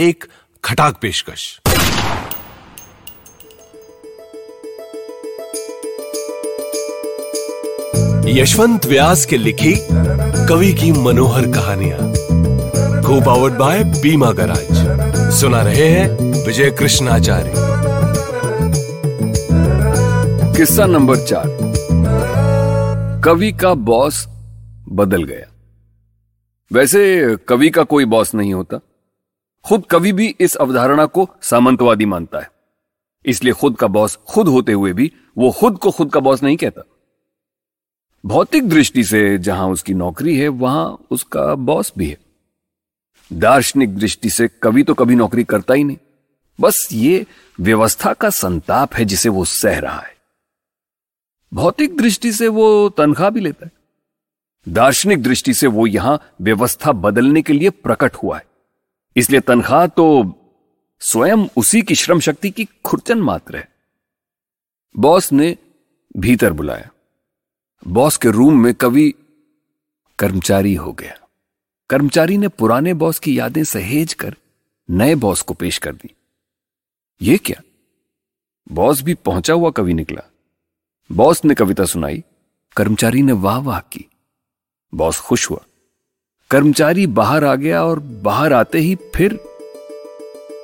एक खटाक पेशकश। यशवंत व्यास के लिखी कवि की मनोहर कहानियाँ। को पावर्ड बाय बीमा गराज सुना रहे हैं विजय कृष्णाचार्य किस्सा नंबर चार। कवि का बॉस बदल गया। वैसे कवि का कोई बॉस नहीं होता। खुद कवि भी इस अवधारणा को सामंतवादी मानता है। इसलिए खुद का बॉस खुद होते हुए भी वो खुद को खुद का बॉस नहीं कहता। भौतिक दृष्टि से जहाँ उसकी नौकरी है, वहाँ उसका बॉस भी है। दार्शनिक दृष्टि से कवि तो कभी नौकरी करता ही नहीं। बस ये व्यवस्था का संताप है जिसे वो सह रहा है। भौतिक दृष्टि से वो तनख्वाह भी लेता है। दार्शनिक दृष्टि से वो यहाँ व्यवस्था बदलने के लिए प्रकट हुआ है। इसलिए तनख्वाह तो स्वयं उसी की श्रम शक्ति की खुरचन मात्र है। बॉस ने भीतर बुलाया। बॉस के रूम में कवि कर्मचारी हो गया। कर्मचारी ने पुराने बॉस की यादें सहेज कर नए बॉस को पेश कर दी। ये क्या? बॉस भी पहुँचा हुआ कवि निकला। बॉस ने कविता सुनाई। कर्मचारी ने वाह वाह की। बॉस खुश हुआ। कर्मचारी बाहर आ गया और बाहर आते ही फिर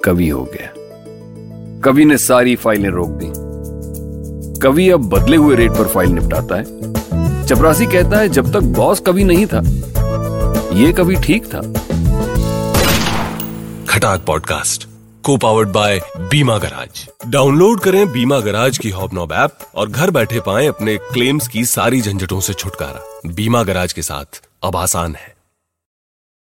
कवि हो गया। कवि ने सारी फाइलें रोक दी। कवि अब बदले हुए रेट पर फ़ाइल निपटाता है। चपरासी कहता है, जब तक बॉस कवि नहीं था, ये कवि ठीक था। खटाक पॉडकास्ट को powered by Bima garage. Download करें बीमा गराज की हॉबनॉब ऐप और घर बैठे पाएँ अपने क्लेम्स की सारी झंझटों से छुटकारा। बीमा गराज के साथ अब आसान है।